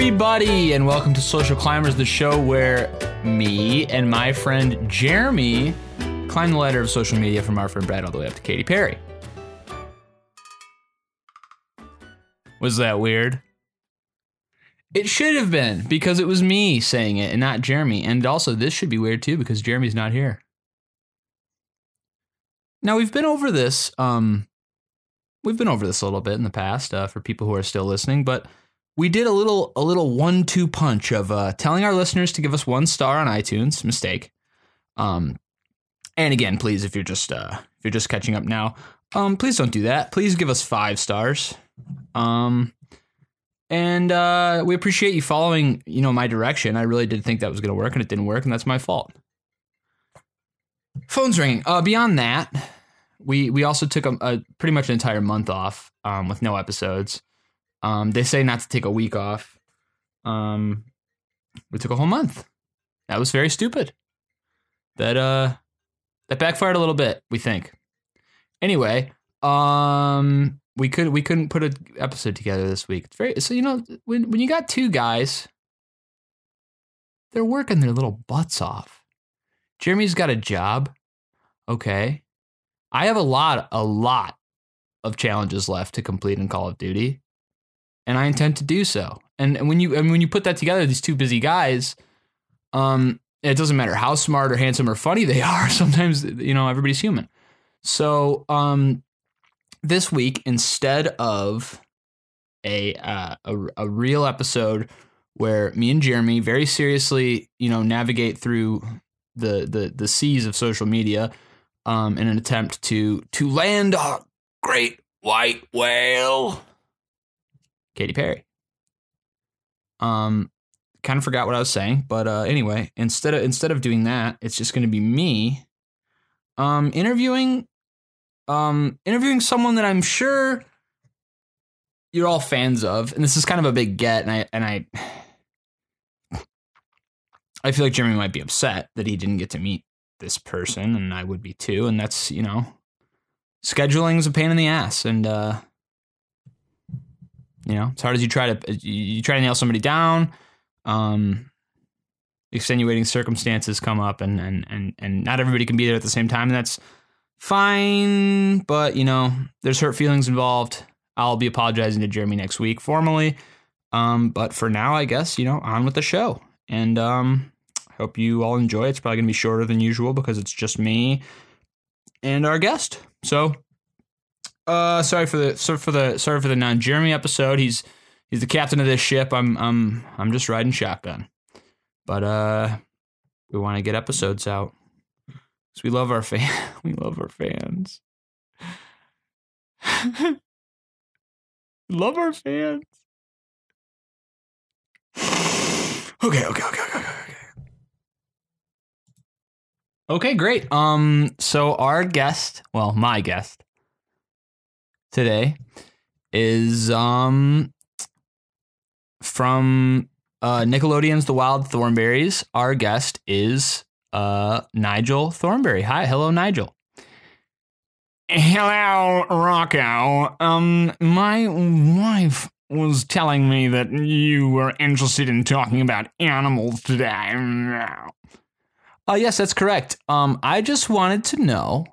everybody, and welcome to Social Climbers, the show where me and my friend Jeremy climb the ladder of social media from our friend Brad all the way up to Katy Perry. Was that weird? It should have been because it was me saying it and not Jeremy. And also, this should be weird too because Jeremy's not here. Now we've been over this. Um, we've been over this a little bit in the past uh, for people who are still listening, but we did a little a little one two punch of uh, telling our listeners to give us one star on iTunes. Mistake. Um, and again, please, if you're just uh, if you're just catching up now, um, please don't do that. Please give us five stars. Um, and uh, we appreciate you following, you know, my direction. I really did think that was going to work, and it didn't work, and that's my fault. Phone's ringing. Uh, beyond that, we we also took a, a pretty much an entire month off um, with no episodes. Um, they say not to take a week off. Um, we took a whole month. That was very stupid. That uh, that backfired a little bit. We think. Anyway, um, we could we couldn't put an episode together this week. It's very so you know when when you got two guys, they're working their little butts off. Jeremy's got a job. Okay. I have a lot, a lot of challenges left to complete in Call of Duty, and I intend to do so. And, when you and when you put that together, these two busy guys, um, it doesn't matter how smart or handsome or funny they are. Sometimes you know everybody's human. So um, this week, instead of a, uh, a a real episode where me and Jeremy very seriously, you know, navigate through the the the seas of social media um, in an attempt to to land a great white whale. Katy Perry. Um, kind of forgot what I was saying, but uh, anyway, instead of instead of doing that, it's just going to be me, um, interviewing, um, interviewing someone that I'm sure you're all fans of, and this is kind of a big get, and I and I. I feel like Jeremy might be upset that he didn't get to meet this person, and I would be too. And that's you know, scheduling is a pain in the ass, and uh, you know, as hard as you try to you try to nail somebody down, um, extenuating circumstances come up, and and and and not everybody can be there at the same time, and that's fine. But you know, there's hurt feelings involved. I'll be apologizing to Jeremy next week formally. Um, but for now, I guess you know, on with the show, and um, Hope you all enjoy. It's probably going to be shorter than usual because it's just me and our guest. So, uh, sorry for the sorry for the sorry for the non Jeremy episode. He's he's the captain of this ship. I'm I'm I'm just riding shotgun. But uh, we want to get episodes out. So we love our fan. we love our fans. love our fans. Okay, okay, okay, okay, okay. Okay, great. Um, so our guest, well, my guest today is um from uh Nickelodeon's The Wild Thornberrys. Our guest is uh Nigel Thornberry. Hi, hello Nigel. Hello, Rocco. Um, my wife was telling me that you were interested in talking about animals today. Uh, yes, that's correct. Um, I just wanted to know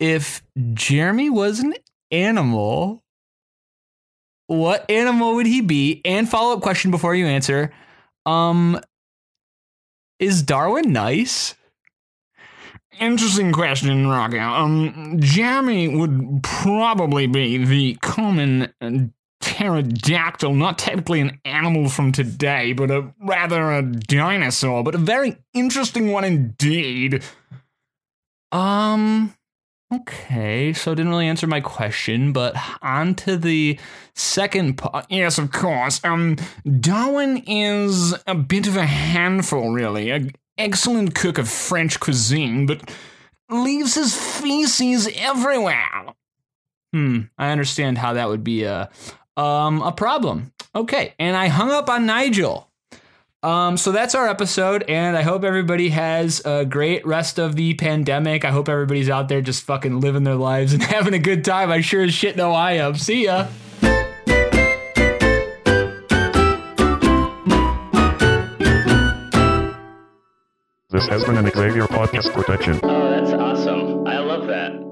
if Jeremy was an animal, what animal would he be? And follow up question before you answer. Um, is Darwin nice? Interesting question, Rocco. Um, Jeremy would probably be the common pterodactyl, not technically an animal from today, but a rather a dinosaur, but a very interesting one indeed. Um okay, so didn't really answer my question, but on to the second part. Yes, of course. Um Darwin is a bit of a handful really. An excellent cook of French cuisine, but leaves his feces everywhere. Hmm, I understand how that would be a um, a problem. Okay, and I hung up on Nigel. Um, so that's our episode, and I hope everybody has a great rest of the pandemic. I hope everybody's out there just fucking living their lives and having a good time. I sure as shit know I am. See ya. This has been an Xavier podcast production. Oh, that's awesome. I love that.